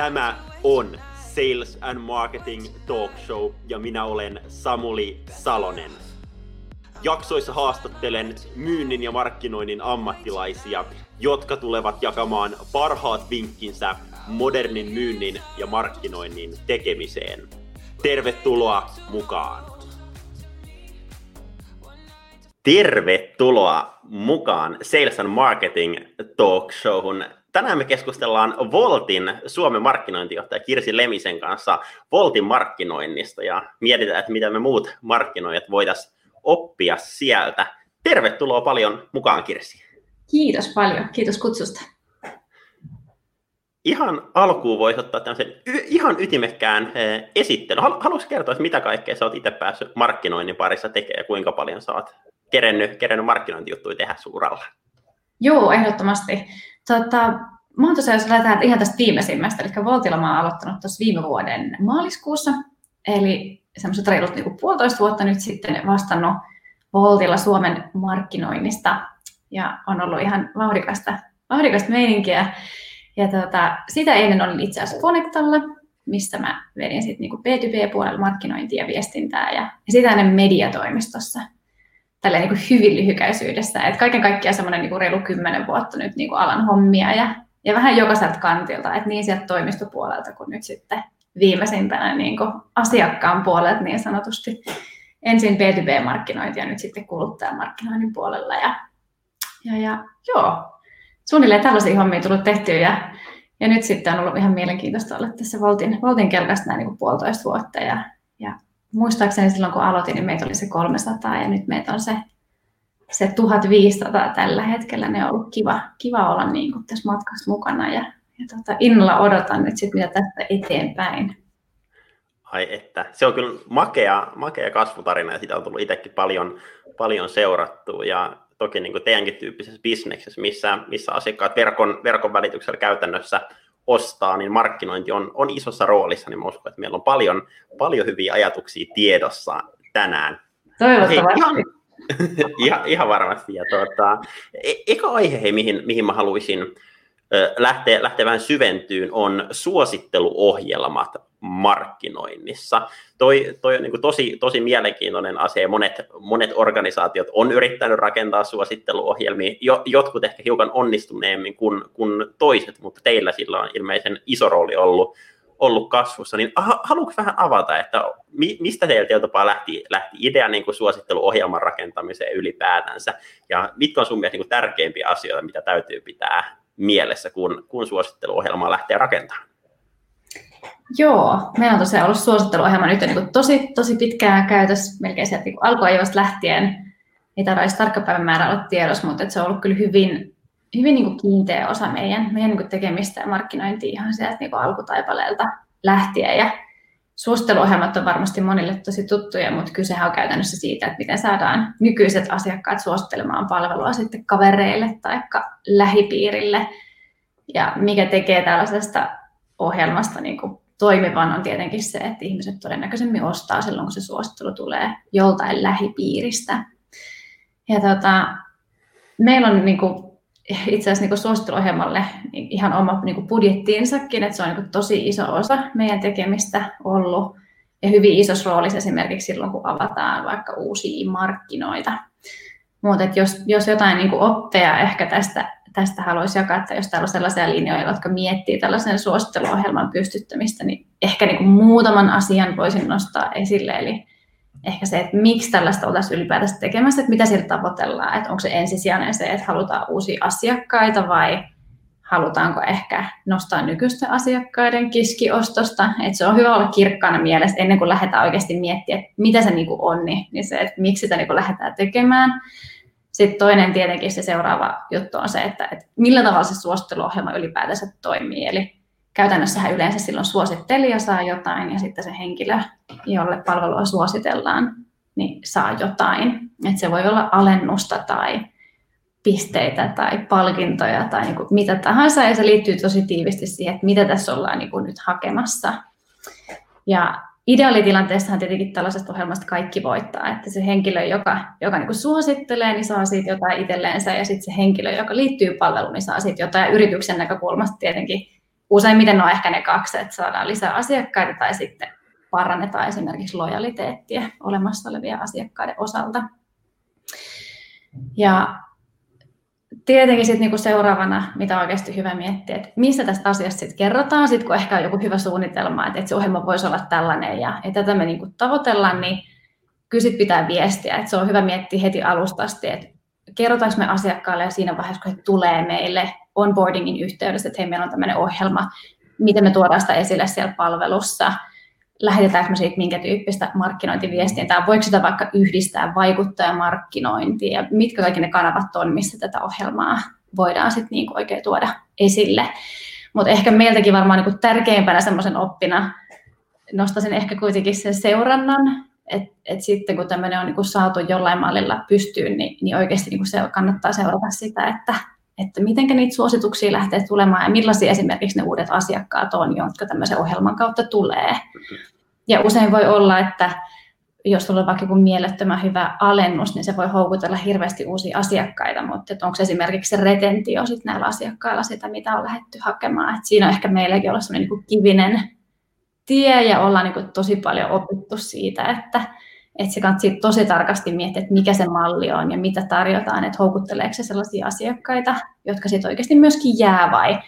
Tämä on Sales and Marketing Talk Show ja minä olen Samuli Salonen. Jaksoissa haastattelen myynnin ja markkinoinnin ammattilaisia, jotka tulevat jakamaan parhaat vinkkinsä modernin myynnin ja markkinoinnin tekemiseen. Tervetuloa mukaan! Tervetuloa mukaan Sales and Marketing Talk Showhun. Tänään me keskustellaan Voltin Suomen markkinointijohtaja Kirsi Lemisen kanssa Voltin markkinoinnista ja mietitään, että mitä me muut markkinoijat voitaisiin oppia sieltä. Tervetuloa paljon mukaan Kirsi. Kiitos paljon, kiitos kutsusta. Ihan alkuun voisi ottaa tämmöisen y- ihan ytimekkään eh, esittelyn. Haluaisi kertoa, että mitä kaikkea sä oot itse päässyt markkinoinnin parissa tekemään ja kuinka paljon sä oot kerennyt, kerennyt markkinointijuttuja tehdä suuralla? Joo, ehdottomasti. Tota, mä oon tosiaan, jos lähdetään ihan tästä viimeisimmästä, eli Voltilla mä oon aloittanut tuossa viime vuoden maaliskuussa, eli semmoiset reilut niin puolitoista vuotta nyt sitten vastannut Voltilla Suomen markkinoinnista, ja on ollut ihan vauhdikasta, vauhdikasta meininkiä. Ja tota, sitä ennen olin itse asiassa Connectalla, missä mä vedin sitten niin B2B-puolella markkinointia ja viestintää, ja, ja sitä ennen mediatoimistossa – tälleen niin kuin hyvin lyhykäisyydessä. Et kaiken kaikkiaan semmoinen niin reilu kymmenen vuotta nyt niin kuin alan hommia ja, ja vähän jokaiselta kantilta, että niin sieltä toimistopuolelta kuin nyt sitten viimeisimpänä niin kuin asiakkaan puolelta niin sanotusti. Ensin B2B-markkinointi ja nyt sitten kuluttajamarkkinoinnin puolella. Ja, ja, ja joo, suunnilleen tällaisia hommia tullut tehtyä ja, ja nyt sitten on ollut ihan mielenkiintoista olla tässä Voltin, Voltin kelkasta näin niin kuin puolitoista vuotta ja muistaakseni silloin kun aloitin, niin meitä oli se 300 ja nyt meitä on se, se 1500 tällä hetkellä. Ne on ollut kiva, kiva olla niin kuin tässä matkassa mukana ja, ja tota, innolla odotan nyt sit, mitä tästä eteenpäin. Ai että, se on kyllä makea, makea kasvutarina ja sitä on tullut itsekin paljon, paljon seurattua ja toki niin kuin teidänkin tyyppisessä bisneksessä, missä, missä asiakkaat verkon, verkon välityksellä käytännössä ostaa, niin markkinointi on, on isossa roolissa, niin mä uskon, että meillä on paljon, paljon hyviä ajatuksia tiedossa tänään. Toivottavasti. ihan, ihan, ihan varmasti. Ja tuota, e, eka aihe, hei, mihin, mihin mä haluaisin lähteä, lähteä vähän syventyyn, on suositteluohjelmat markkinoinnissa. Toi, toi on niin tosi, tosi mielenkiintoinen asia. Monet, monet organisaatiot on yrittänyt rakentaa suositteluohjelmia, jo, jotkut ehkä hiukan onnistuneemmin kuin, kuin toiset, mutta teillä sillä on ilmeisen iso rooli ollut, ollut kasvussa. Niin haluatko vähän avata, että mi, mistä teiltä jopa lähti, lähti idea niin kuin suositteluohjelman rakentamiseen ylipäätänsä, ja mitkä on sun mielestä niin tärkeimpiä asioita, mitä täytyy pitää mielessä, kun, kun suositteluohjelmaa lähtee rakentamaan? Joo, meillä on tosiaan ollut suositteluohjelma nyt niin tosi, tosi pitkään käytössä, melkein sieltä niin alkuajoista lähtien. Ei tarvitse tarkka päivän määrä olla tiedossa, mutta se on ollut kyllä hyvin, hyvin niin kuin kiinteä osa meidän, meidän niin kuin tekemistä ja markkinointia ihan sieltä niin kuin alkutaipaleelta lähtien. Ja suositteluohjelmat on varmasti monille tosi tuttuja, mutta kysehän on käytännössä siitä, että miten saadaan nykyiset asiakkaat suosittelemaan palvelua sitten kavereille tai lähipiirille. Ja mikä tekee tällaisesta ohjelmasta niin kuin toimivan on tietenkin se, että ihmiset todennäköisemmin ostaa silloin, kun se suosittelu tulee joltain lähipiiristä. Ja tota, meillä on niin kuin, itse asiassa niin suositteluohjelmalle ihan oma niin kuin budjettiinsakin, että se on niin kuin tosi iso osa meidän tekemistä ollut ja hyvin isossa roolissa esimerkiksi silloin, kun avataan vaikka uusia markkinoita. Mutta jos, jos jotain niin kuin oppeja ehkä tästä tästä haluaisi jakaa, että jos täällä on sellaisia linjoja, jotka miettii tällaisen suositteluohjelman pystyttämistä, niin ehkä niin kuin muutaman asian voisin nostaa esille. Eli ehkä se, että miksi tällaista oltaisiin ylipäätänsä tekemässä, että mitä sieltä tavoitellaan, että onko se ensisijainen se, että halutaan uusia asiakkaita vai halutaanko ehkä nostaa nykyisten asiakkaiden kiskiostosta. Että se on hyvä olla kirkkaana mielessä ennen kuin lähdetään oikeasti miettimään, että mitä se niin on, niin, niin se, että miksi sitä niin lähdetään tekemään. Sitten toinen tietenkin se seuraava juttu on se, että, että millä tavalla se suositteluohjelma ylipäätänsä toimii. Eli käytännössähän yleensä silloin suosittelija saa jotain ja sitten se henkilö, jolle palvelua suositellaan, niin saa jotain. Et se voi olla alennusta tai pisteitä tai palkintoja tai niin kuin mitä tahansa, ja se liittyy tosi tiivisti siihen, että mitä tässä ollaan niin kuin nyt hakemassa. Ja ideaalitilanteessahan tietenkin tällaisesta ohjelmasta kaikki voittaa, että se henkilö, joka, joka niin suosittelee, niin saa siitä jotain itselleensä, ja sitten se henkilö, joka liittyy palveluun, niin saa siitä jotain. Yrityksen näkökulmasta tietenkin useimmiten on ehkä ne kaksi, että saadaan lisää asiakkaita tai sitten parannetaan esimerkiksi lojaliteettia olemassa olevia asiakkaiden osalta. Ja tietenkin sitten niinku seuraavana, mitä on oikeasti hyvä miettiä, että mistä tästä asiasta sitten kerrotaan, sit kun ehkä on joku hyvä suunnitelma, että, että se ohjelma voisi olla tällainen ja että tätä me niinku tavoitellaan, niin kyllä pitää viestiä, että se on hyvä miettiä heti alusta asti, että kerrotaanko me asiakkaalle ja siinä vaiheessa, kun he tulee meille onboardingin yhteydessä, että hei, meillä on tämmöinen ohjelma, miten me tuodaan sitä esille siellä palvelussa, lähetetäänkö siitä minkä tyyppistä markkinointiviestintää, voiko sitä vaikka yhdistää vaikuttajamarkkinointiin ja mitkä kaikki ne kanavat on, missä tätä ohjelmaa voidaan sitten niin oikein tuoda esille. Mutta ehkä meiltäkin varmaan niin tärkeimpänä semmoisen oppina nostaisin ehkä kuitenkin sen seurannan, että et sitten kun tämmöinen on niin saatu jollain mallilla pystyyn, niin, niin oikeasti niin se kannattaa seurata sitä, että, että miten niitä suosituksia lähtee tulemaan ja millaisia esimerkiksi ne uudet asiakkaat on, jotka tämmöisen ohjelman kautta tulee. Ja usein voi olla, että jos sulla on vaikka joku mielettömän hyvä alennus, niin se voi houkutella hirveästi uusia asiakkaita, mutta onko esimerkiksi se retentio sit näillä asiakkailla sitä, mitä on lähdetty hakemaan. Et siinä on ehkä meilläkin olla sellainen niin kivinen tie ja ollaan niin tosi paljon opittu siitä, että, että se kannattaa tosi tarkasti miettiä, että mikä se malli on ja mitä tarjotaan, että houkutteleeko se sellaisia asiakkaita, jotka sitten oikeasti myöskin jää vai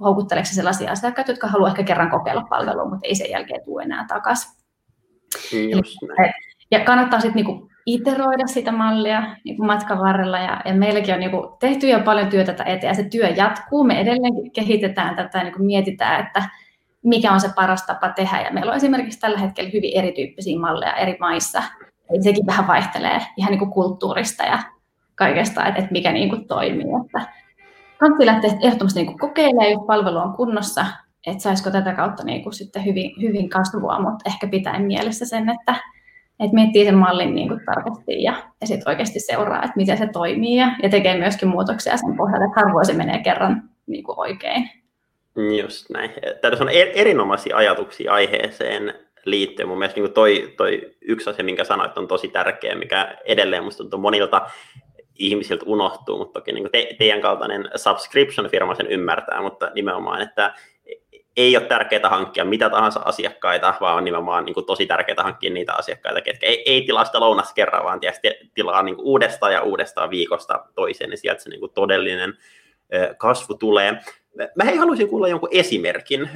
houkutteleeko se sellaisia asiakkaita, jotka haluaa ehkä kerran kokeilla palvelua, mutta ei sen jälkeen tule enää takaisin. Ja kannattaa sitten niinku iteroida sitä mallia niinku matkan varrella. Ja, ja meilläkin on niinku tehty jo paljon työtä tätä eteen ja se työ jatkuu. Me edelleen kehitetään tätä ja niinku mietitään, että mikä on se paras tapa tehdä. Ja meillä on esimerkiksi tällä hetkellä hyvin erityyppisiä malleja eri maissa. Eli sekin vähän vaihtelee ihan niin kuin kulttuurista ja kaikesta, että, että mikä niin kuin toimii. Että kannattaa lähteä ehdottomasti niin kuin kokeilemaan, jos palvelu on kunnossa, että saisiko tätä kautta niin kuin sitten hyvin, hyvin kasvua, mutta ehkä pitää mielessä sen, että, että miettii sen mallin niin kuin tarkasti ja, ja sitten oikeasti seuraa, että miten se toimii ja, ja tekee myöskin muutoksia sen pohjalta, että harvoin se menee kerran niin kuin oikein. Just näin. Tässä on er-, erinomaisia ajatuksia aiheeseen liittyen. Mun mielestä niin toi, toi yksi asia, minkä sanoit, on tosi tärkeä, mikä edelleen musta tuntuu monilta ihmisiltä unohtuu, mutta toki niin te, teidän kaltainen subscription-firma sen ymmärtää, mutta nimenomaan, että ei ole tärkeää hankkia mitä tahansa asiakkaita, vaan on nimenomaan niin kuin, tosi tärkeää hankkia niitä asiakkaita, ketkä ei, ei tilaa sitä lounasta kerran, vaan tietysti tilaa niin kuin, uudestaan ja uudestaan viikosta toiseen, niin sieltä se niin kuin, todellinen kasvu tulee. Mä hei, haluaisin kuulla jonkun esimerkin.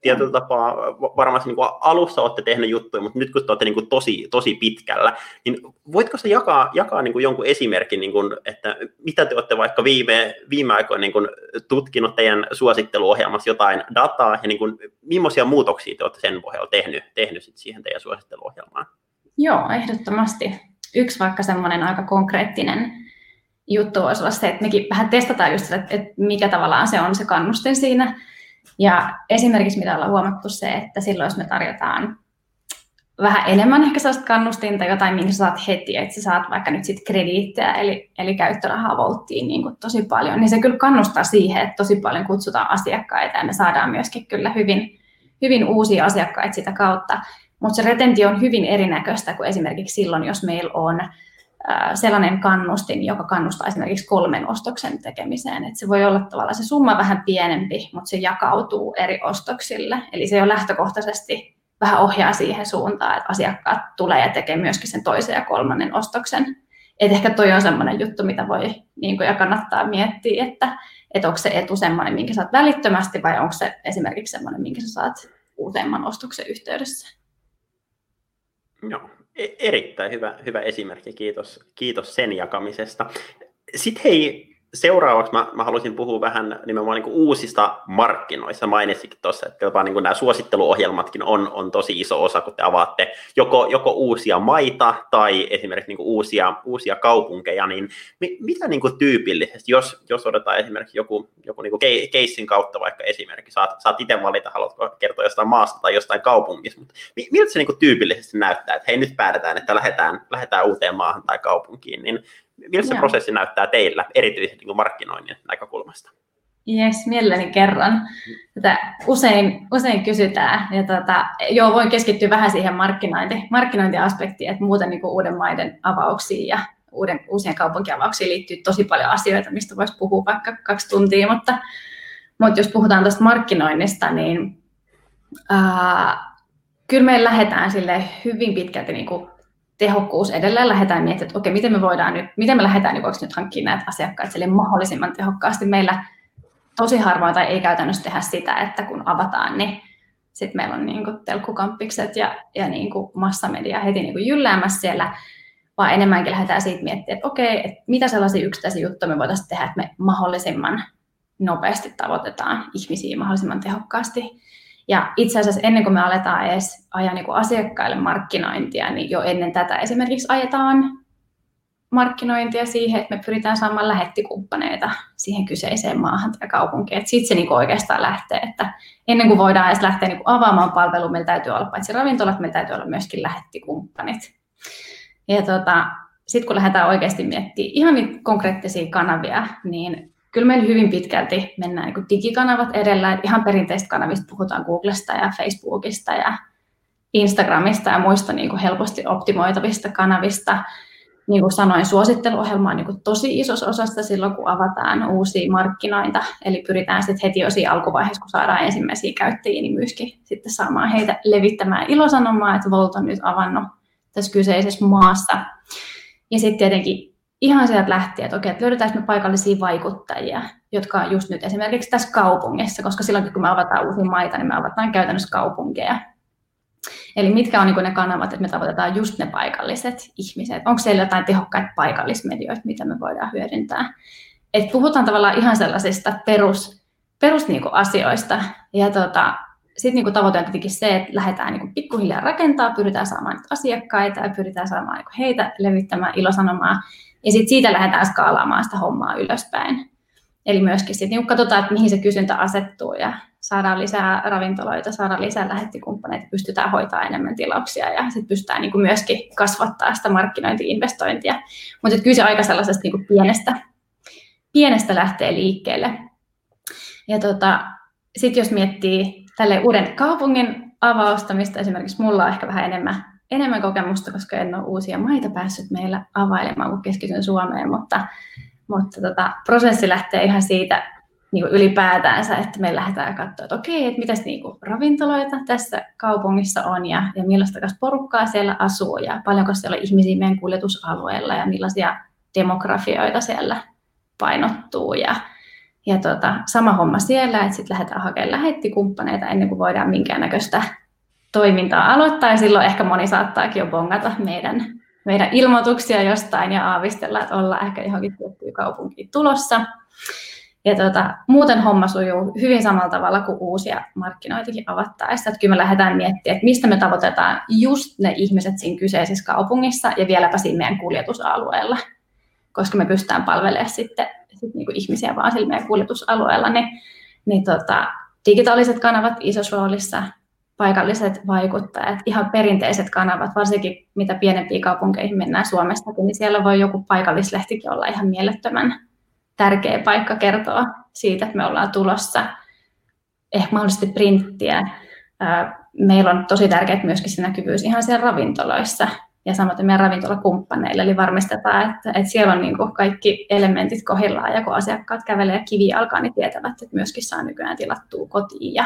Tietyllä tapaa varmasti niin alussa olette tehneet juttuja, mutta nyt kun te olette niin tosi, tosi pitkällä, niin voitko sä jakaa, jakaa niin jonkun esimerkin, niin kuin, että mitä te olette vaikka viime, viime aikoina niin kuin tutkinut teidän suositteluohjelmassa jotain dataa, ja niin kuin, millaisia muutoksia te olette sen pohjalla tehnyt, tehnyt sit siihen teidän suositteluohjelmaan? Joo, ehdottomasti. Yksi vaikka semmoinen aika konkreettinen juttu voisi olla se, että mekin vähän testataan just sitä, että mikä tavallaan se on se kannustin siinä. Ja esimerkiksi mitä ollaan huomattu se, että silloin jos me tarjotaan vähän enemmän ehkä sellaista kannustinta, jotain, minkä saat heti, että sä saat vaikka nyt sitten krediittejä, eli, eli käyttörahaa volttiin niin kuin tosi paljon, niin se kyllä kannustaa siihen, että tosi paljon kutsutaan asiakkaita ja me saadaan myöskin kyllä hyvin, hyvin uusia asiakkaita sitä kautta. Mutta se retentio on hyvin erinäköistä kuin esimerkiksi silloin, jos meillä on sellainen kannustin, joka kannustaa esimerkiksi kolmen ostoksen tekemiseen. Että se voi olla tavallaan se summa vähän pienempi, mutta se jakautuu eri ostoksille. Eli se jo lähtökohtaisesti vähän ohjaa siihen suuntaan, että asiakkaat tulee ja tekee myöskin sen toisen ja kolmannen ostoksen. Et ehkä toi on sellainen juttu, mitä voi niin kuin, ja kannattaa miettiä, että, että onko se etu sellainen, minkä saat välittömästi vai onko se esimerkiksi sellainen, minkä sä saat useamman ostoksen yhteydessä. Joo, erittäin hyvä, hyvä esimerkki, kiitos, kiitos sen jakamisesta. Sitten hei, seuraavaksi mä, mä haluaisin puhua vähän nimenomaan niin uusista markkinoista. Mainitsikin tuossa, että jopa niin nämä suositteluohjelmatkin on, on tosi iso osa, kun te avaatte joko, joko uusia maita tai esimerkiksi niin uusia, uusia kaupunkeja, niin mi, mitä niin tyypillisesti, jos, jos otetaan esimerkiksi joku, joku niin keissin kautta vaikka esimerkki, saat, saat itse valita, haluatko kertoa jostain maasta tai jostain kaupungista, mutta miltä se niin tyypillisesti näyttää, että hei nyt päätetään, että lähdetään, lähdetään uuteen maahan tai kaupunkiin, niin miltä se prosessi näyttää teillä, erityisesti niin markkinoinnin näkökulmasta? Jes, mielelläni kerran. Tätä usein, usein kysytään. Ja tota, joo, voin keskittyä vähän siihen markkinointi, markkinointiaspektiin, että muuten niin kuin uuden maiden avauksiin ja uuden, uusien kaupunkiavauksiin liittyy tosi paljon asioita, mistä voisi puhua vaikka kaksi tuntia, mutta, Mutta jos puhutaan tuosta markkinoinnista, niin ää, kyllä me lähdetään sille hyvin pitkälti niin kuin tehokkuus edelleen lähdetään miettimään, että okei, miten me voidaan nyt, miten me lähdetään niin nyt hankkimaan näitä asiakkaita sille mahdollisimman tehokkaasti. Meillä tosi harvoin tai ei käytännössä tehdä sitä, että kun avataan, niin sitten meillä on niin kuin telkkukamppikset ja, ja niin kuin massamedia heti niin kuin jylläämässä siellä, vaan enemmänkin lähdetään siitä miettimään, että okei, että mitä sellaisia yksittäisiä juttuja me voitaisiin tehdä, että me mahdollisimman nopeasti tavoitetaan ihmisiä mahdollisimman tehokkaasti. Ja itse asiassa ennen kuin me aletaan edes ajaa niin kuin asiakkaille markkinointia, niin jo ennen tätä esimerkiksi ajetaan markkinointia siihen, että me pyritään saamaan lähettikumppaneita siihen kyseiseen maahan tai kaupunkiin. Sitten se niin oikeastaan lähtee, että ennen kuin voidaan edes lähteä kuin avaamaan palvelua, meillä täytyy olla paitsi ravintolat, meillä täytyy olla myöskin lähettikumppanit. Ja tota, sitten kun lähdetään oikeasti miettimään ihan niitä konkreettisia kanavia, niin kyllä meillä hyvin pitkälti mennään niin digikanavat edellä. Että ihan perinteistä kanavista puhutaan Googlesta ja Facebookista ja Instagramista ja muista niin kuin helposti optimoitavista kanavista. Niin kuin sanoin, suositteluohjelma on niin kuin tosi isossa osassa silloin, kun avataan uusia markkinoita. Eli pyritään sitten heti jo siinä alkuvaiheessa, kun saadaan ensimmäisiä käyttäjiä, niin myöskin sitten saamaan heitä levittämään ilosanomaa, että Volt on nyt avannut tässä kyseisessä maassa. Ja sitten tietenkin ihan sieltä lähtien, että okei, että löydetäänkö me paikallisia vaikuttajia, jotka on just nyt esimerkiksi tässä kaupungissa, koska silloin kun me avataan uusia maita, niin me avataan käytännössä kaupunkeja. Eli mitkä on niin ne kanavat, että me tavoitetaan just ne paikalliset ihmiset. Onko siellä jotain tehokkaita paikallismedioita, mitä me voidaan hyödyntää. Et puhutaan tavallaan ihan sellaisista perus, perus niin asioista. Ja tota, sitten niin tavoite on tietenkin se, että lähdetään niin pikkuhiljaa rakentaa, pyritään saamaan asiakkaita ja pyritään saamaan niin heitä levittämään ilosanomaa. Ja sitten siitä lähdetään skaalaamaan sitä hommaa ylöspäin. Eli myöskin sitten niin katsotaan, että mihin se kysyntä asettuu ja saadaan lisää ravintoloita, saadaan lisää lähettikumppaneita, pystytään hoitaa enemmän tilauksia ja sitten pystytään niin kuin myöskin kasvattaa sitä markkinointi-investointia. Mutta kyllä se aika sellaisesta niin kuin pienestä, pienestä lähtee liikkeelle. Ja tota, sitten jos miettii tälle uuden kaupungin avausta, mistä esimerkiksi mulla on ehkä vähän enemmän, enemmän kokemusta, koska en ole uusia maita päässyt meillä availemaan, kun keskityn Suomeen, mutta, mutta tota, prosessi lähtee ihan siitä niin kuin ylipäätäänsä, että me lähdetään katsoa, että okei, että mitäs niin kuin ravintoloita tässä kaupungissa on ja, ja millaista porukkaa siellä asuu ja paljonko siellä on ihmisiä meidän kuljetusalueella ja millaisia demografioita siellä painottuu ja, ja tota, sama homma siellä, että sitten lähdetään hakemaan lähettikumppaneita ennen kuin voidaan minkäännäköistä toimintaa aloittaa. Ja silloin ehkä moni saattaakin jo bongata meidän, meidän ilmoituksia jostain ja aavistella, että ollaan ehkä johonkin tiettyyn kaupunkiin tulossa. Ja tota, muuten homma sujuu hyvin samalla tavalla kuin uusia markkinoitakin avattaessa. Että kyllä me lähdetään miettimään, että mistä me tavoitetaan just ne ihmiset siinä kyseisessä kaupungissa ja vieläpä siinä meidän kuljetusalueella, koska me pystytään palvelemaan sitten sit niinku ihmisiä vaan sillä meidän kuljetusalueella. Niin, niin tota, digitaaliset kanavat isossa roolissa, paikalliset vaikuttajat, ihan perinteiset kanavat, varsinkin mitä pienempiin kaupunkeihin mennään Suomestakin, niin siellä voi joku paikallislehtikin olla ihan mielettömän tärkeä paikka kertoa siitä, että me ollaan tulossa. Ehkä mahdollisesti printtiä. Meillä on tosi tärkeää myöskin se näkyvyys ihan siellä ravintoloissa ja samoin meidän ravintolakumppaneille, eli varmistetaan, että, että siellä on niin kuin kaikki elementit kohdillaan ja kun asiakkaat kävelee kivi alkaa, niin tietävät, että myöskin saa nykyään tilattua kotiin. Ja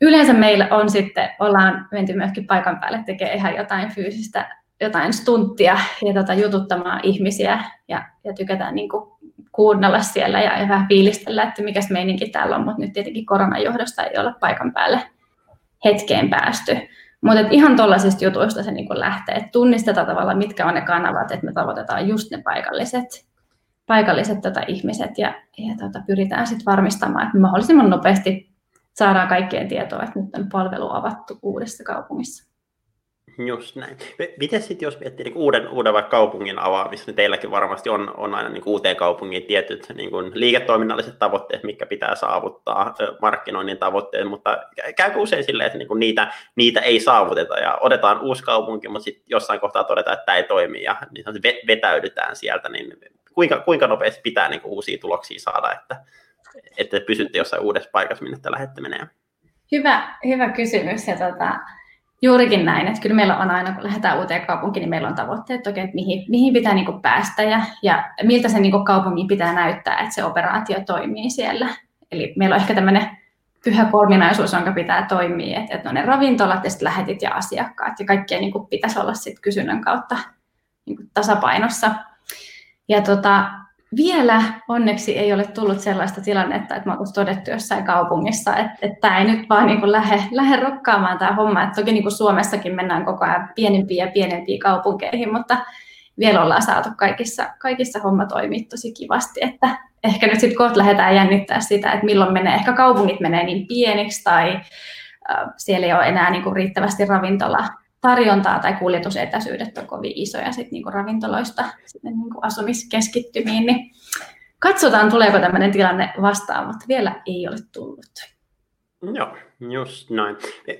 yleensä meillä on sitten, ollaan menty myöskin paikan päälle tekemään ihan jotain fyysistä, jotain stunttia ja tota, jututtamaan ihmisiä ja, ja tykätään niin kuin kuunnella siellä ja, vähän fiilistellä, että mikä meininki täällä on, mutta nyt tietenkin koronan johdosta ei ole paikan päälle hetkeen päästy. Mutta ihan tuollaisista jutuista se niin lähtee, että tunnistetaan tavallaan, mitkä on ne kanavat, että me tavoitetaan just ne paikalliset, paikalliset tota, ihmiset ja, ja tota, pyritään sitten varmistamaan, että mahdollisimman nopeasti saadaan kaikkien tietoa, että nyt on palvelu avattu uudessa kaupungissa. Just näin. Miten sitten, jos miettii niin uuden, uuden vaikka kaupungin avaamista, niin teilläkin varmasti on, on aina niin uuteen kaupungiin tietyt niin kuin liiketoiminnalliset tavoitteet, mitkä pitää saavuttaa, markkinoinnin tavoitteet, mutta käykö usein silleen, että niin kuin niitä, niitä ei saavuteta ja otetaan uusi kaupunki, mutta sitten jossain kohtaa todetaan, että tämä ei toimi ja niin vetäydytään sieltä, niin kuinka, kuinka nopeasti pitää niin kuin uusia tuloksia saada, että, että pysytte jossain uudessa paikassa, minne te lähdette menemään? Hyvä, hyvä kysymys. Ja tota, Juurikin näin, että kyllä meillä on aina, kun lähdetään uuteen kaupunkiin, niin meillä on tavoitteet, okay, että mihin, mihin pitää niin päästä ja, ja miltä se niin kaupungin pitää näyttää, että se operaatio toimii siellä. Eli meillä on ehkä tämmöinen pyhä kolminaisuus, jonka pitää toimia, että, että on ne ravintolat ja sitten lähetit ja asiakkaat ja kaikkien niin kuin pitäisi olla sit kysynnän kautta niin kuin tasapainossa. Ja tota, vielä onneksi ei ole tullut sellaista tilannetta, että me oltaisiin todettu jossain kaupungissa, että, että tämä ei nyt vaan niin kuin lähde, lähde rokkaamaan tämä homma. Että toki niin kuin Suomessakin mennään koko ajan pienempiin ja pienempiin kaupunkeihin, mutta vielä ollaan saatu kaikissa, kaikissa homma toimii tosi kivasti, että ehkä nyt sitten kohta lähdetään jännittää sitä, että milloin menee, ehkä kaupungit menee niin pieniksi tai äh, siellä ei ole enää niin kuin riittävästi ravintola tarjontaa tai kuljetusetäisyydet on kovin isoja sit niinku ravintoloista sinne niinku asumiskeskittymiin, niin katsotaan tuleeko tämmöinen tilanne vastaan, mutta vielä ei ole tullut. Joo, just noin.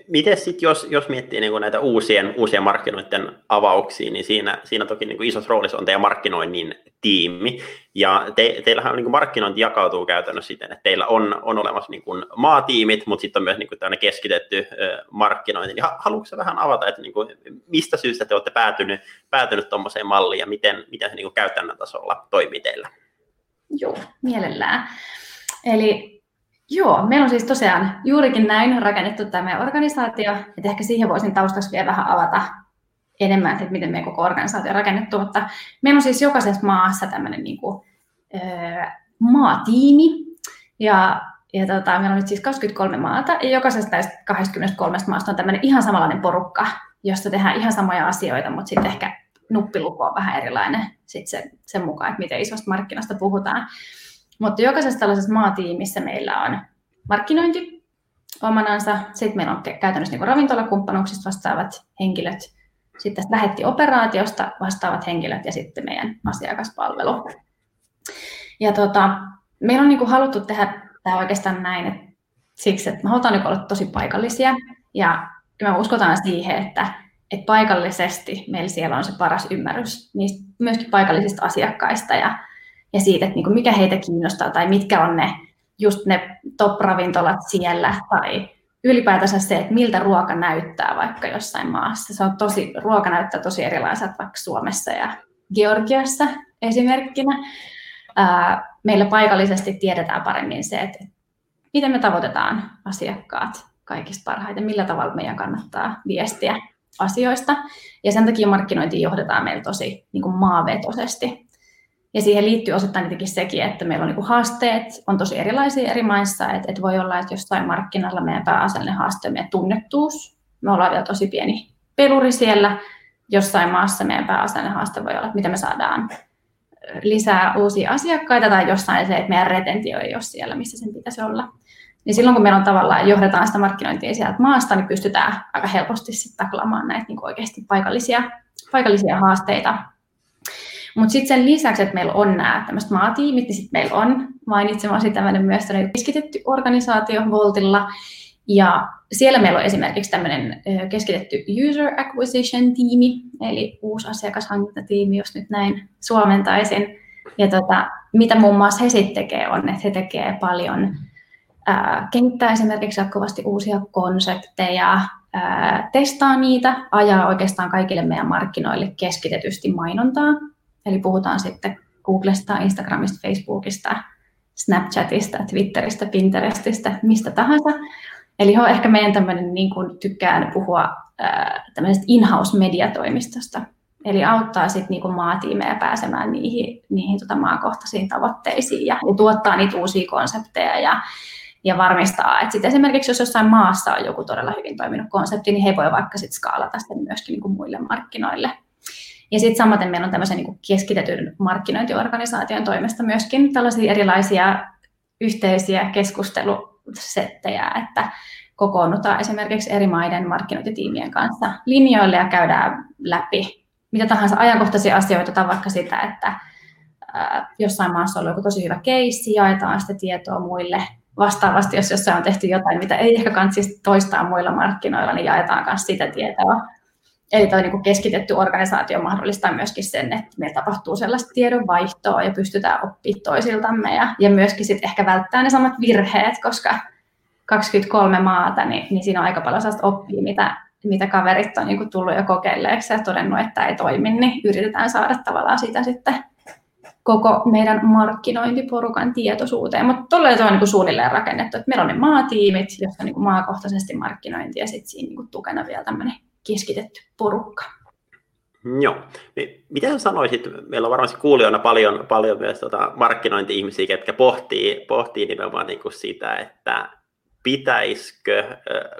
Miten sitten, jos, jos miettii niin näitä uusien, uusien markkinoiden avauksia, niin siinä, siinä toki niin isossa roolissa on teidän markkinoinnin tiimi. Ja te, teillähän niin markkinointi jakautuu käytännössä siten, että teillä on, on olemassa niin kuin maatiimit, mutta sitten on myös niin kuin keskitetty markkinointi. Niin haluatko vähän avata, että niin kuin, mistä syystä te olette päätynyt, päätynyt tuommoiseen malliin ja miten, miten se niin kuin käytännön tasolla toimii teillä? Joo, mielellään. Eli Joo, meillä on siis tosiaan juurikin näin rakennettu tämä organisaatio, että ehkä siihen voisin taustaksi vielä vähän avata enemmän, että miten meidän koko organisaatio on rakennettu, mutta meillä on siis jokaisessa maassa tämmöinen niin kuin, öö, maatiimi, ja, ja tota, meillä on nyt siis 23 maata, ja jokaisesta näistä 23 maasta on tämmöinen ihan samanlainen porukka, josta tehdään ihan samoja asioita, mutta sitten ehkä nuppiluku on vähän erilainen sit se, sen mukaan, että miten isosta markkinasta puhutaan. Mutta jokaisessa tällaisessa maatiimissä meillä on markkinointi omanansa, sitten meillä on käytännössä niin ravintolakumppanuuksista vastaavat henkilöt, sitten lähetti operaatiosta vastaavat henkilöt ja sitten meidän asiakaspalvelu. Ja tota, meillä on niin kuin haluttu tehdä tämä oikeastaan näin, että siksi, että me halutaan niin olla tosi paikallisia ja me uskotaan siihen, että, että paikallisesti meillä siellä on se paras ymmärrys niistä myöskin paikallisista asiakkaista ja ja siitä, että niin mikä heitä kiinnostaa tai mitkä on ne just ne top-ravintolat siellä tai ylipäätänsä se, että miltä ruoka näyttää vaikka jossain maassa. Se on tosi, ruoka näyttää tosi erilaiset vaikka Suomessa ja Georgiassa esimerkkinä. Meillä paikallisesti tiedetään paremmin se, että miten me tavoitetaan asiakkaat kaikista parhaiten, millä tavalla meidän kannattaa viestiä asioista. Ja sen takia markkinointi johdetaan meillä tosi niin kuin maavetoisesti. Ja siihen liittyy osittain tietenkin sekin, että meillä on niin haasteet, on tosi erilaisia eri maissa, että, että voi olla, että jostain markkinalla meidän pääasiallinen haaste on meidän tunnettuus. Me ollaan vielä tosi pieni peluri siellä. Jossain maassa meidän pääasiallinen haaste voi olla, että miten me saadaan lisää uusia asiakkaita tai jossain se, että meidän retentio ei ole siellä, missä sen pitäisi olla. Niin silloin kun meillä on tavallaan, johdetaan sitä markkinointia sieltä maasta, niin pystytään aika helposti sitten taklaamaan näitä niin oikeasti paikallisia, paikallisia haasteita mutta sitten sen lisäksi, että meillä on nämä tämmöiset maatiimit, niin sitten meillä on mainitsemasi tämmöinen myös keskitetty organisaatio Voltilla. Ja siellä meillä on esimerkiksi tämmöinen keskitetty user acquisition tiimi, eli uusi asiakashankintatiimi, jos nyt näin suomentaisin. Ja tota, mitä muun muassa he sitten tekee on, että he tekee paljon ää, kehittää esimerkiksi jatkuvasti uusia konsepteja, ää, testaa niitä, ajaa oikeastaan kaikille meidän markkinoille keskitetysti mainontaa. Eli puhutaan sitten Googlesta, Instagramista, Facebookista, Snapchatista, Twitteristä, Pinterestistä, mistä tahansa. Eli he on ehkä meidän tämmöinen, niin kuin tykkään puhua tämmöisestä in-house-mediatoimistosta. Eli auttaa sitten niin maatiimejä pääsemään niihin, niihin tota maakohtaisiin tavoitteisiin ja, ja tuottaa niitä uusia konsepteja ja, ja varmistaa, että sitten esimerkiksi jos jossain maassa on joku todella hyvin toiminut konsepti, niin he voi vaikka sitten skaalata sen myöskin niin kuin muille markkinoille. Ja sitten samaten meillä on tämmöisen niin keskitetyn markkinointiorganisaation toimesta myöskin tällaisia erilaisia yhteisiä keskustelusettejä, että kokoonnutaan esimerkiksi eri maiden markkinointitiimien kanssa linjoille ja käydään läpi mitä tahansa ajankohtaisia asioita tai vaikka sitä, että jossain maassa on ollut joku tosi hyvä keissi, jaetaan sitä tietoa muille. Vastaavasti, jos jossain on tehty jotain, mitä ei ehkä kannattaisi toistaa muilla markkinoilla, niin jaetaan myös sitä tietoa Eli tuo niin keskitetty organisaatio mahdollistaa myöskin sen, että meillä tapahtuu sellaista tiedonvaihtoa ja pystytään oppimaan toisiltamme ja, ja myöskin sitten ehkä välttää ne samat virheet, koska 23 maata, niin, niin siinä on aika paljon sellaista oppia, mitä, mitä kaverit on niin tullut jo kokeilleeksi ja todennut, että ei toimi, niin yritetään saada tavallaan sitä sitten koko meidän markkinointiporukan tietoisuuteen. Mutta tuolla on niin suunnilleen rakennettu, että meillä on ne maatiimit, joissa on niin maakohtaisesti markkinointi ja sitten siinä niin tukena vielä tämmöinen keskitetty porukka. Joo. Miten sanoisit, meillä on varmasti kuulijoina paljon, paljon myös tota markkinointi-ihmisiä, ketkä pohtii, pohtii nimenomaan niin kuin sitä, että pitäisikö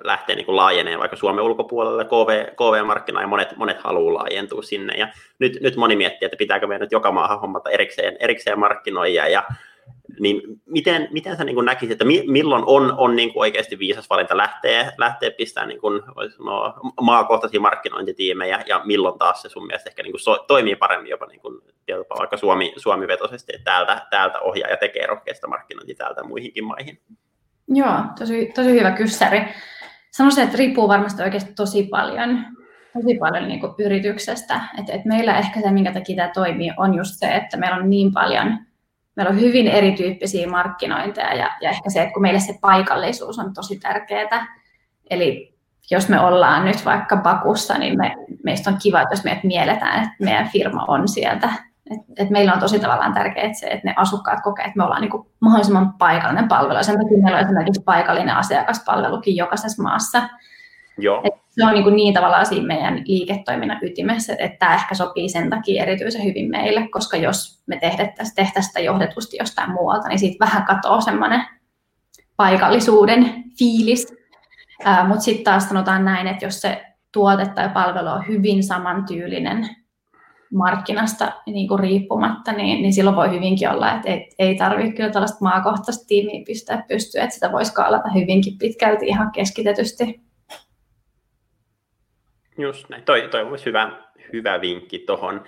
lähteä niin kuin vaikka Suomen ulkopuolelle KV, KV-markkinaan, ja monet, monet haluaa laajentua sinne. Ja nyt, nyt moni miettii, että pitääkö meidän nyt joka maahan hommata erikseen, erikseen markkinoijia, ja niin miten, miten sä niin näkisit, että milloin on, on niin kuin oikeasti viisas valinta lähteä, lähteä pistämään niin kuin, sanoa, maakohtaisia markkinointitiimejä ja milloin taas se sun mielestä ehkä niin kuin so, toimii paremmin jopa niin kuin, vaikka Suomi, Suomi-vetoisesti, että täältä, täältä ohjaa ja tekee rohkeista markkinointia täältä muihinkin maihin? Joo, tosi, tosi hyvä kyssäri. Sanoisin, että riippuu varmasti oikeasti tosi paljon, tosi paljon niin kuin yrityksestä. Et, et meillä ehkä se, minkä takia tämä toimii, on just se, että meillä on niin paljon, meillä on hyvin erityyppisiä markkinointeja ja, ja ehkä se, että kun meille se paikallisuus on tosi tärkeää. Eli jos me ollaan nyt vaikka Bakussa, niin me, meistä on kiva, jos meidät mielletään, että meidän firma on sieltä et, et meillä on tosi tavallaan tärkeää se, että ne asukkaat kokee, että me ollaan niin mahdollisimman paikallinen palvelu. Sen takia meillä on esimerkiksi paikallinen asiakaspalvelukin jokaisessa maassa. Joo. Et se on niin, kuin niin tavallaan siinä meidän liiketoiminnan ytimessä, että tämä ehkä sopii sen takia erityisen hyvin meille, koska jos me tehtäisiin tehtä sitä johdetusti jostain muualta, niin siitä vähän katoaa semmoinen paikallisuuden fiilis. Mutta sitten taas sanotaan näin, että jos se tuote tai palvelu on hyvin samantyylinen markkinasta niin kuin riippumatta, niin, niin silloin voi hyvinkin olla, että ei, ei tarvitse kyllä tällaista maakohtaista tiimiä pystyä, että sitä voisi skaalata hyvinkin pitkälti ihan keskitetysti. Just näin. Toi, toi olisi hyvä, hyvä vinkki tuohon.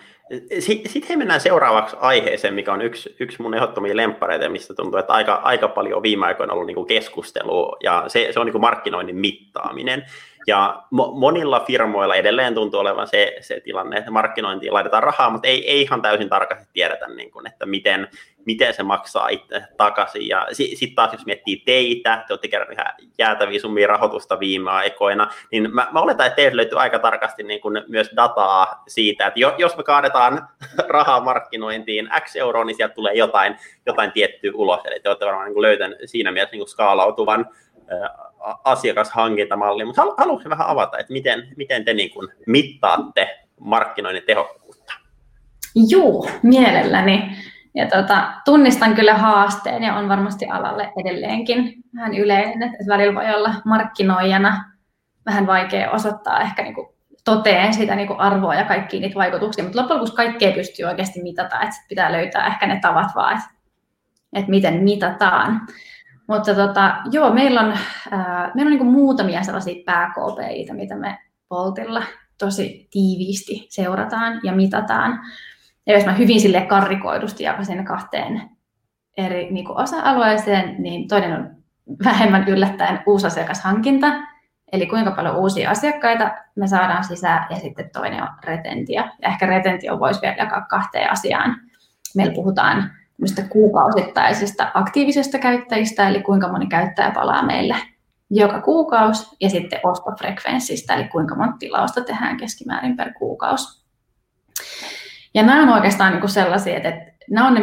Sitten mennään seuraavaksi aiheeseen, mikä on yksi, yksi mun ehdottomia lemppareita, mistä tuntuu, että aika, aika paljon on viime aikoina ollut niin keskustelua, ja se, se on niin markkinoinnin mittaaminen. Ja mo- monilla firmoilla edelleen tuntuu olevan se, se tilanne, että markkinointiin laitetaan rahaa, mutta ei, ei ihan täysin tarkasti tiedetä, niin kuin, että miten, miten se maksaa itse takaisin. Ja sitten sit taas jos miettii teitä, te olette kerran ihan jäätäviä summia rahoitusta viime aikoina, niin mä, mä oletan, että teiltä löytyy aika tarkasti niin kuin myös dataa siitä, että jos me kaadetaan rahaa markkinointiin X euroa, niin sieltä tulee jotain, jotain tiettyä ulos. Eli te olette varmaan niin löytäneet siinä mielessä niin kuin skaalautuvan asiakashankintamalli, mutta haluatko vähän avata, että miten, miten te niin kuin mittaatte markkinoinnin tehokkuutta? Joo, mielelläni. Ja tota, tunnistan kyllä haasteen ja on varmasti alalle edelleenkin vähän yleinen, että välillä voi olla markkinoijana vähän vaikea osoittaa ehkä niin kuin toteen sitä niin kuin arvoa ja kaikkia niitä vaikutuksia, mutta loppujen lopuksi kaikkea pystyy oikeasti mitata, että pitää löytää ehkä ne tavat vaan, että, että miten mitataan. Mutta tota, joo, meillä on, ää, meillä on niin muutamia sellaisia pääKPIitä, mitä me Voltilla tosi tiiviisti seurataan ja mitataan. Ja jos mä hyvin sille karrikoidusti jakaisin kahteen eri niin osa-alueeseen, niin toinen on vähemmän yllättäen uusi asiakashankinta, eli kuinka paljon uusia asiakkaita me saadaan sisään, ja sitten toinen on retentio. Ja ehkä retentio voisi vielä jakaa kahteen asiaan. Meillä puhutaan kuukausittaisista aktiivisista käyttäjistä, eli kuinka moni käyttäjä palaa meille joka kuukausi, ja sitten ostofrekvenssistä, eli kuinka monta tilausta tehdään keskimäärin per kuukausi. Ja nämä on oikeastaan niin kuin sellaisia, että, että nämä on ne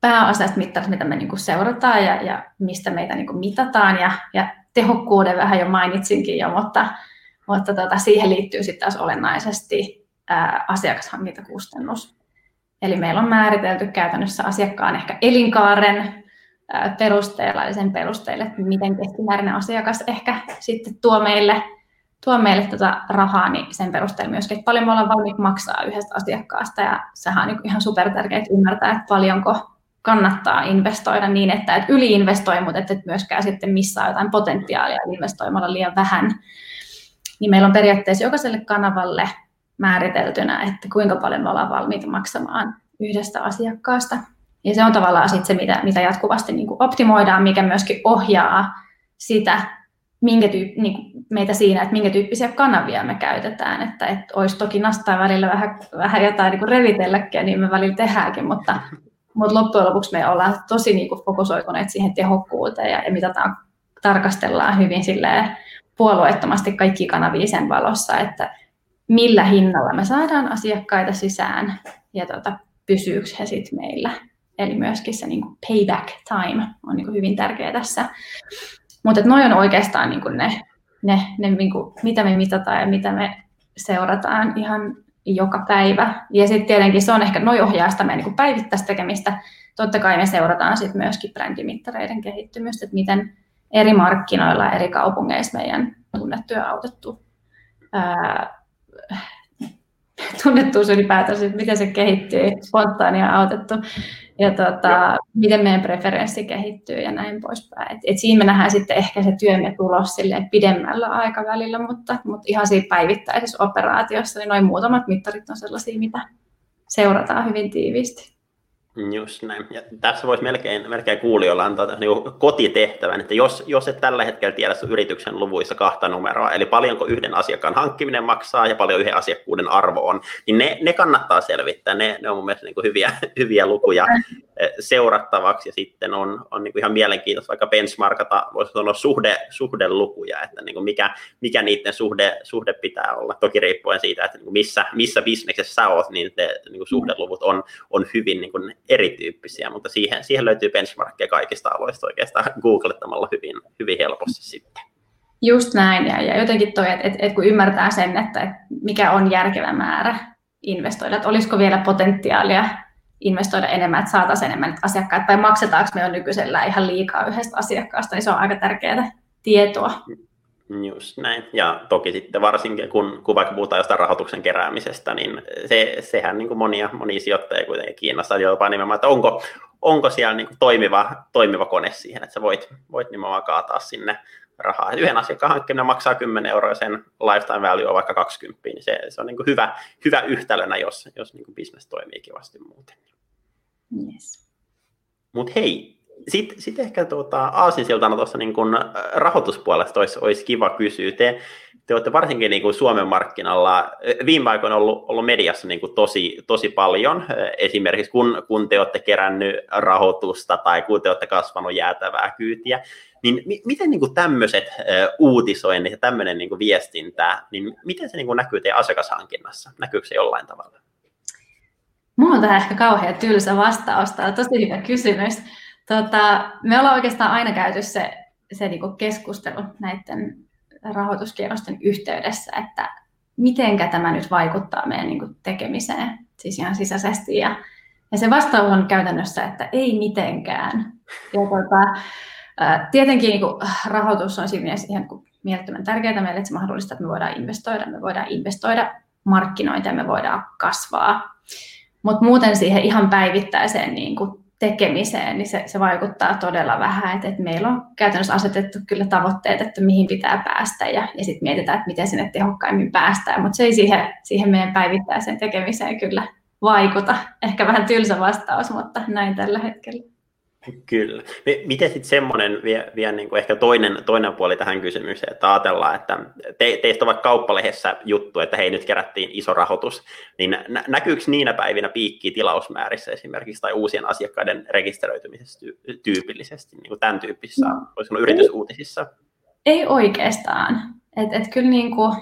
pääasiassa mittarit, mitä me niin kuin seurataan ja, ja mistä meitä niin kuin mitataan, ja, ja tehokkuuden vähän jo mainitsinkin jo, mutta, mutta tota, siihen liittyy sitten taas olennaisesti ää, asiakashankintakustannus. Eli meillä on määritelty käytännössä asiakkaan ehkä elinkaaren perusteella, eli sen perusteella, että miten keskimääräinen asiakas ehkä sitten tuo meille, tuo meille tätä rahaa, niin sen perusteella myöskin, että paljon me ollaan valmiit maksaa yhdestä asiakkaasta, ja sehän on niin ihan super tärkeää ymmärtää, että paljonko kannattaa investoida niin, että et yliinvestoi, mutta että et myöskään sitten missaa jotain potentiaalia investoimalla liian vähän. Niin meillä on periaatteessa jokaiselle kanavalle määriteltynä, että kuinka paljon me ollaan valmiita maksamaan yhdestä asiakkaasta. Ja se on tavallaan sit se, mitä, mitä jatkuvasti niin kuin optimoidaan, mikä myöskin ohjaa sitä minkä tyyp, niin kuin meitä siinä, että minkä tyyppisiä kanavia me käytetään. Että, että olisi toki nastaa välillä vähän, vähän jotain niin kuin revitelläkin, niin me välillä tehdäänkin, mutta, mutta loppujen lopuksi me ollaan tosi niin kuin fokusoituneet siihen tehokkuuteen ja, ja mitataan, tarkastellaan hyvin silleen puolueettomasti kaikki kanavia sen valossa, että millä hinnalla me saadaan asiakkaita sisään ja tota, pysyykö he sitten meillä. Eli myöskin se niin kuin payback time on niin kuin hyvin tärkeä tässä. Mutta noin on oikeastaan niin kuin ne, ne, ne niin kuin, mitä me mitataan ja mitä me seurataan ihan joka päivä. Ja sitten tietenkin se on ehkä, noin ohjaa meidän niin päivittäistä tekemistä. Totta kai me seurataan sitten myöskin brändimittareiden kehittymistä, että miten eri markkinoilla eri kaupungeissa meidän tunnettu ja autettu ää, tunnettuus ylipäätänsä, että miten se kehittyy, spontaania autettu ja tota, miten meidän preferenssi kehittyy ja näin poispäin. Et, et siinä me nähdään sitten ehkä se työmme tulos pidemmällä aikavälillä, mutta, mutta ihan siinä päivittäisessä operaatiossa niin noin muutamat mittarit on sellaisia, mitä seurataan hyvin tiiviisti. Just näin. Ja tässä voisi melkein, melkein kuulijoilla antaa niin kotitehtävän, että jos, jos et tällä hetkellä tiedä sun yrityksen luvuissa kahta numeroa, eli paljonko yhden asiakkaan hankkiminen maksaa ja paljon yhden asiakkuuden arvo on, niin ne, ne kannattaa selvittää. Ne, ne on mun mielestä niin kuin hyviä, hyviä lukuja eh, seurattavaksi ja sitten on, on niin kuin ihan mielenkiintoista vaikka benchmarkata, voisi sanoa suhde, suhdelukuja, että niin kuin mikä, mikä niiden suhde, suhde pitää olla. Toki riippuen siitä, että niin kuin missä, missä bisneksessä sä oot, niin te niin kuin suhdeluvut on, on hyvin niin kuin erityyppisiä, mutta siihen, siihen löytyy benchmarkkeja kaikista aloista oikeastaan googlettamalla hyvin, hyvin helposti sitten. Just näin, ja, ja jotenkin toi, että et, et kun ymmärtää sen, että et mikä on järkevä määrä investoida, että olisiko vielä potentiaalia investoida enemmän, että saataisiin enemmän asiakkaita, vai maksetaanko me jo nykyisellä ihan liikaa yhdestä asiakkaasta, niin se on aika tärkeää tietoa. Just näin. Ja toki sitten varsinkin, kun, kun vaikka puhutaan jostain rahoituksen keräämisestä, niin se, sehän niin kuin monia, monia sijoittajia kuitenkin Kiinassa jopa nimenomaan, että onko, onko siellä niin kuin toimiva, toimiva kone siihen, että sä voit, voit nimenomaan kaataa sinne rahaa. Yhden asiakkaan hankkiminen maksaa 10 euroa, sen lifetime value on vaikka 20, niin se, se on niin kuin hyvä, hyvä yhtälönä, jos, jos niin kuin business toimii kivasti muuten. Yes. Mutta hei, sitten sit ehkä tuota, aasinsiltana tuossa niin kun rahoituspuolesta olisi, olisi kiva kysyä. Te, te olette varsinkin niin kuin Suomen markkinalla viime aikoina ollut, ollut mediassa niin kuin tosi, tosi paljon, esimerkiksi kun, kun te olette kerännyt rahoitusta tai kun te olette kasvanut jäätävää kyytiä, niin mi, miten niin kuin tämmöiset uutisoinnit ja tämmöinen niin kuin viestintä, niin miten se niin kuin näkyy teidän asiakashankinnassa? Näkyykö se jollain tavalla? Mulla on tähän ehkä kauhean tylsä vastaus. Tämä on tosi hyvä kysymys. Tota, me ollaan oikeastaan aina käyty se, se niinku keskustelu näiden rahoituskierrosten yhteydessä, että mitenkä tämä nyt vaikuttaa meidän niinku tekemiseen, siis ihan sisäisesti. Ja, ja se vastaus on käytännössä, että ei mitenkään. Ja tota, tietenkin niinku rahoitus on siinä mielessä ihan niinku mielettömän tärkeää meille, että se mahdollistaa, että me voidaan investoida, me voidaan investoida markkinointiin, me voidaan kasvaa. Mutta muuten siihen ihan päivittäiseen niin kuin tekemiseen, niin se, se vaikuttaa todella vähän. Että, että meillä on käytännössä asetettu kyllä tavoitteet, että mihin pitää päästä ja, ja sitten mietitään, että miten sinne tehokkaimmin päästään, mutta se ei siihen, siihen meidän päivittäiseen tekemiseen kyllä vaikuta. Ehkä vähän tylsä vastaus, mutta näin tällä hetkellä. Kyllä. Miten sitten semmoinen vie, vie niin ehkä toinen, toinen puoli tähän kysymykseen, että ajatellaan, että te, teistä on vaikka kauppalehdessä juttu, että hei nyt kerättiin iso rahoitus, niin nä, näkyykö niinä päivinä piikki tilausmäärissä esimerkiksi tai uusien asiakkaiden rekisteröitymisessä tyypillisesti, niin kuin tämän tyyppisissä voisi sanoa, yritysuutisissa? Ei oikeastaan. Et, et kyllä niin kuin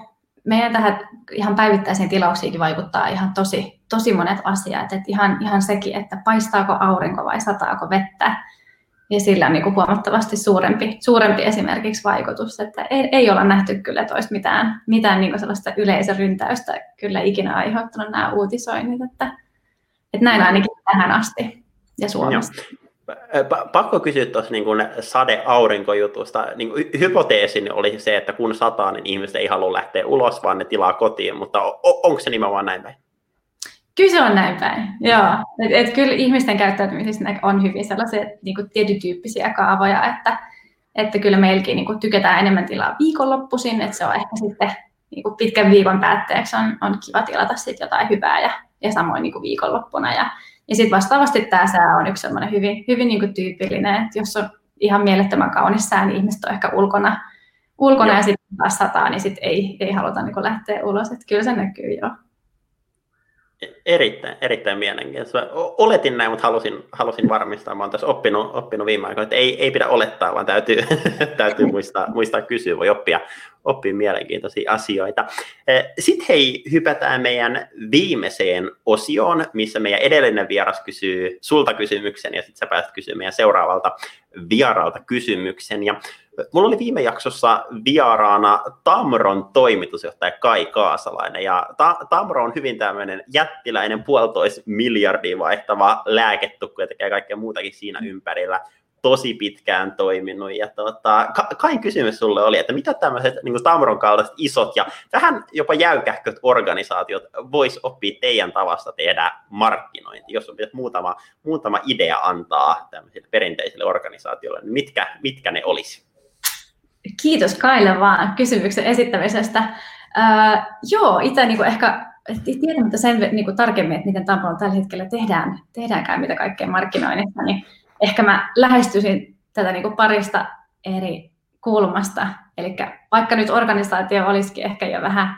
meidän tähän ihan päivittäisiin tilauksiinkin vaikuttaa ihan tosi, tosi monet asiat. Et ihan, ihan sekin, että paistaako aurinko vai sataako vettä. Ja sillä on niin kuin huomattavasti suurempi, suurempi esimerkiksi vaikutus. Että ei, ei olla nähty kyllä toista mitään, mitään niin kuin sellaista yleisöryntäystä kyllä ikinä aiheuttanut nämä uutisoinnit. Että, että näin ainakin tähän asti ja Suomessa. Joo pakko kysyä tuossa niin sade-aurinkojutusta. Niin hypoteesini oli se, että kun sataa, niin ihmiset ei halua lähteä ulos, vaan ne tilaa kotiin, mutta onko se nimenomaan näin? Kyllä se on näin päin, joo. Et, et kyllä ihmisten käyttäytymisessä on hyvin sellaisia niin kuin tietytyyppisiä kaavoja, että, että kyllä meilläkin niin kuin tykätään enemmän tilaa viikonloppuisin, että se on ehkä sitten niin kuin pitkän viikon päätteeksi on, on kiva tilata sitten jotain hyvää ja, ja samoin niin kuin viikonloppuna. Ja, ja sitten vastaavasti tämä sää on yksi sellainen hyvin, hyvin niin kuin tyypillinen, että jos on ihan mielettömän kaunis sää, niin ihmiset on ehkä ulkona, ulkona ja sitten taas sataa, niin sitten ei, ei haluta niin kuin lähteä ulos. Että kyllä se näkyy jo. Erittäin, erittäin mielenkiintoista. Oletin näin, mutta halusin, halusin varmistaa. Mä olen tässä oppinut, oppinut viime aikoina, että ei, ei pidä olettaa, vaan täytyy, täytyy muistaa, muistaa kysyä. Voi oppia, oppii mielenkiintoisia asioita. Sitten hei, hypätään meidän viimeiseen osioon, missä meidän edellinen vieras kysyy sulta kysymyksen ja sitten sä pääset kysymään meidän seuraavalta vieraalta kysymyksen. Ja Mulla oli viime jaksossa vieraana Tamron toimitusjohtaja Kai Kaasalainen, ja Ta- Tamro on hyvin tämmöinen jättiläinen puolitoista miljardia vaihtava lääketukku ja tekee kaikkea muutakin siinä ympärillä tosi pitkään toiminut. Ja tota, Kain kysymys sulle oli, että mitä tämmöiset niin Tamron kaltaiset isot ja vähän jopa jäykähköt organisaatiot vois oppia teidän tavasta tehdä markkinointi, jos on muutama, muutama idea antaa tämmöisille perinteisille organisaatioille, niin mitkä, mitkä ne olisi? Kiitos Kaille vaan kysymyksen esittämisestä. Äh, joo, itse niin ehkä tiedämättä sen niin tarkemmin, että miten Tampereella tällä hetkellä tehdään, tehdäänkään mitä kaikkea markkinoinnissa, niin ehkä mä lähestyisin tätä niin kuin parista eri kulmasta. Eli vaikka nyt organisaatio olisikin ehkä jo vähän,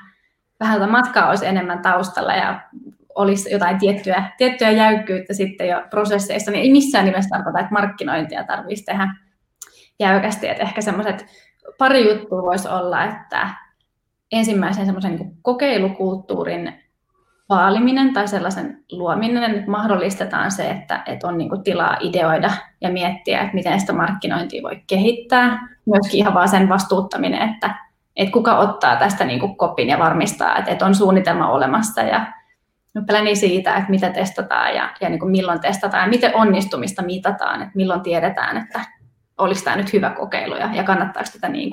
vähän matkaa olisi enemmän taustalla ja olisi jotain tiettyä, tiettyä jäykkyyttä sitten jo prosesseissa, niin ei missään nimessä tarkoita, että markkinointia tarvitsisi tehdä jäykästi. Että ehkä semmoiset pari juttua voisi olla, että ensimmäisen semmoisen niin kokeilukulttuurin vaaliminen tai sellaisen luominen, että mahdollistetaan se, että, että on niin tilaa ideoida ja miettiä, että miten sitä markkinointia voi kehittää. Myöskin ihan vaan sen vastuuttaminen, että, että kuka ottaa tästä niin kopin ja varmistaa, että, että on suunnitelma olemassa ja pläni siitä, että mitä testataan ja, ja niin milloin testataan ja miten onnistumista mitataan, että milloin tiedetään, että olisi tämä nyt hyvä kokeilu ja, ja kannattaako tätä niin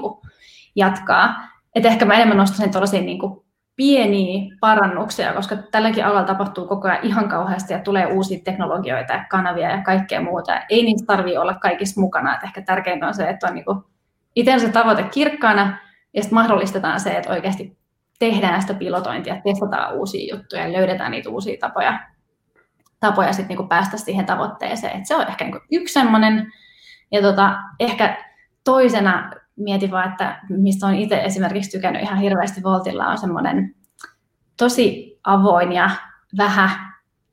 jatkaa. Et ehkä mä enemmän nostaisin tuollaisia niin pieniä parannuksia, koska tälläkin alalla tapahtuu koko ajan ihan kauheasti ja tulee uusia teknologioita ja kanavia ja kaikkea muuta. Ei niistä tarvitse olla kaikissa mukana. Et ehkä tärkeintä on se, että on niin itse se tavoite kirkkaana ja sitten mahdollistetaan se, että oikeasti tehdään sitä pilotointia, testataan uusia juttuja ja löydetään niitä uusia tapoja, tapoja sitten niin päästä siihen tavoitteeseen. Et se on ehkä niin yksi sellainen ja tota, ehkä toisena mietin vaan, että mistä on itse esimerkiksi tykännyt ihan hirveästi Voltilla, on semmoinen tosi avoin ja vähän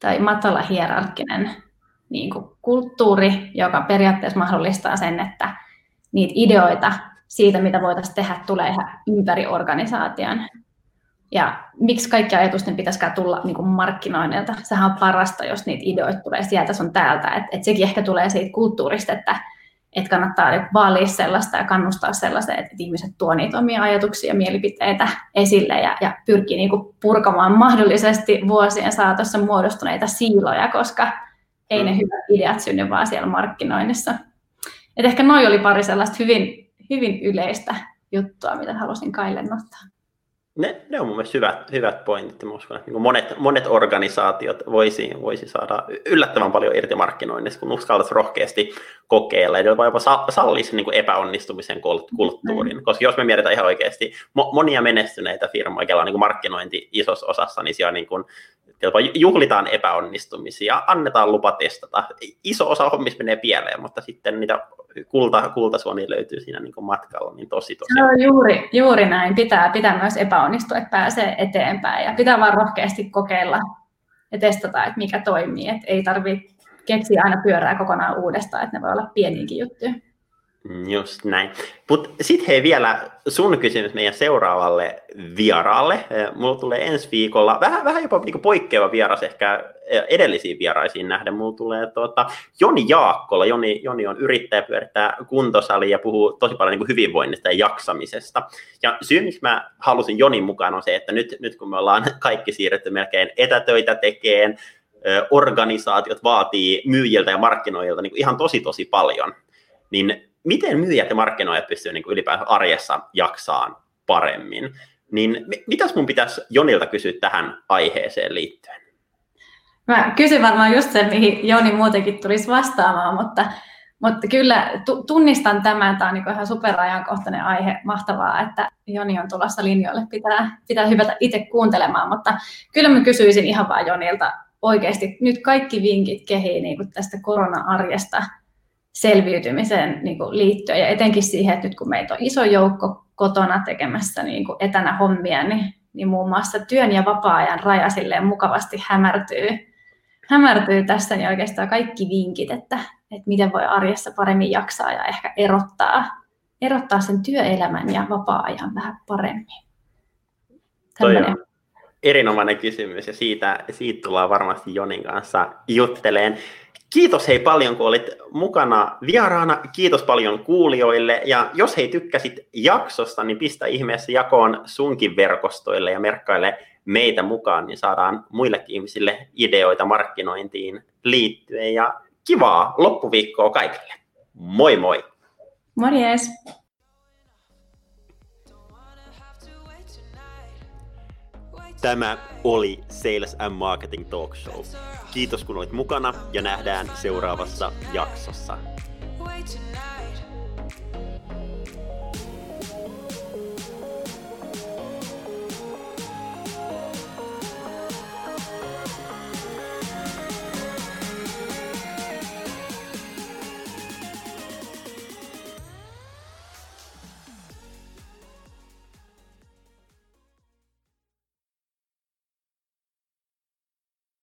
tai matala hierarkkinen niin kuin kulttuuri, joka periaatteessa mahdollistaa sen, että niitä ideoita siitä, mitä voitaisiin tehdä, tulee ihan ympäri organisaation. Ja miksi kaikki ajatusten pitäisikään tulla niin kuin markkinoinnilta? Sehän on parasta, jos niitä ideoita tulee sieltä sun täältä. Et, et sekin ehkä tulee siitä kulttuurista, että että kannattaa vaalia sellaista ja kannustaa sellaiseen, että ihmiset tuo niitä omia ajatuksia ja mielipiteitä esille ja, ja pyrkii niin kuin purkamaan mahdollisesti vuosien saatossa muodostuneita siiloja, koska ei ne mm. hyvät ideat synny vaan siellä markkinoinnissa. Et ehkä noi oli pari sellaista hyvin, hyvin yleistä juttua, mitä halusin Kaille nostaa. Ne, ne on mun mielestä hyvät, hyvät pointit. Mä uskon, että niin monet, monet organisaatiot voisi, voisi saada yllättävän paljon irti markkinoinnista, kun uskaltaisi rohkeasti kokeilla ja jopa, jopa sallisi niin kuin epäonnistumisen kulttuurin. Mm. Koska jos me mietitään ihan oikeasti monia menestyneitä firmoja, joilla on niin markkinointi isossa osassa, niin siellä niin kuin jopa juhlitaan epäonnistumisia, annetaan lupa testata. Iso osa hommista menee pieleen, mutta sitten niitä kulta, kultasuoni löytyy siinä niin kuin matkalla, niin tosi tosi. No, juuri, juuri näin. Pitää, pitää myös epäonnistua, että pääsee eteenpäin ja pitää vaan rohkeasti kokeilla ja testata, että mikä toimii. Että ei tarvitse keksiä aina pyörää kokonaan uudestaan, että ne voi olla pieniäkin juttuja. Just näin. Mutta sitten hei vielä sun kysymys meidän seuraavalle vieraalle. Mulla tulee ensi viikolla vähän, vähän jopa niinku poikkeava vieras ehkä edellisiin vieraisiin nähden. Mulla tulee tuota, Joni Jaakkola. Joni, Joni on yrittäjä, pyörittää kuntosali ja puhuu tosi paljon niinku hyvinvoinnista ja jaksamisesta. Ja syy, miksi mä halusin Jonin mukaan on se, että nyt, nyt kun me ollaan kaikki siirretty melkein etätöitä tekeen, organisaatiot vaatii myyjiltä ja markkinoijilta niin ihan tosi tosi paljon, niin miten myyjät ja markkinoijat pystyvät niin ylipäänsä arjessa jaksaan paremmin. Niin mitäs mun pitäisi Jonilta kysyä tähän aiheeseen liittyen? Mä kysyn varmaan just sen, mihin Joni muutenkin tulisi vastaamaan, mutta, mutta kyllä tunnistan tämän, tämä on niin ihan superajankohtainen aihe, mahtavaa, että Joni on tulossa linjoille, pitää, pitää hyvätä itse kuuntelemaan, mutta kyllä mä kysyisin ihan vaan Jonilta oikeasti nyt kaikki vinkit kehii niin tästä korona-arjesta, selviytymiseen niin kuin liittyen ja etenkin siihen, että nyt kun meitä on iso joukko kotona tekemässä niin kuin etänä hommia, niin, niin muun muassa työn ja vapaa-ajan raja silleen mukavasti hämärtyy, hämärtyy tässä, niin oikeastaan kaikki vinkit, että, että miten voi arjessa paremmin jaksaa ja ehkä erottaa, erottaa sen työelämän ja vapaa-ajan vähän paremmin? Toi on erinomainen kysymys ja siitä, siitä tullaan varmasti Jonin kanssa jutteleen. Kiitos hei paljon, kun olit mukana vieraana. Kiitos paljon kuulijoille. Ja jos hei tykkäsit jaksosta, niin pistä ihmeessä jakoon sunkin verkostoille ja merkkaile meitä mukaan, niin saadaan muillekin ihmisille ideoita markkinointiin liittyen. Ja kivaa loppuviikkoa kaikille. Moi moi! Morjes! Tämä oli Sales and Marketing Talk Show. Kiitos kun olit mukana ja nähdään seuraavassa jaksossa.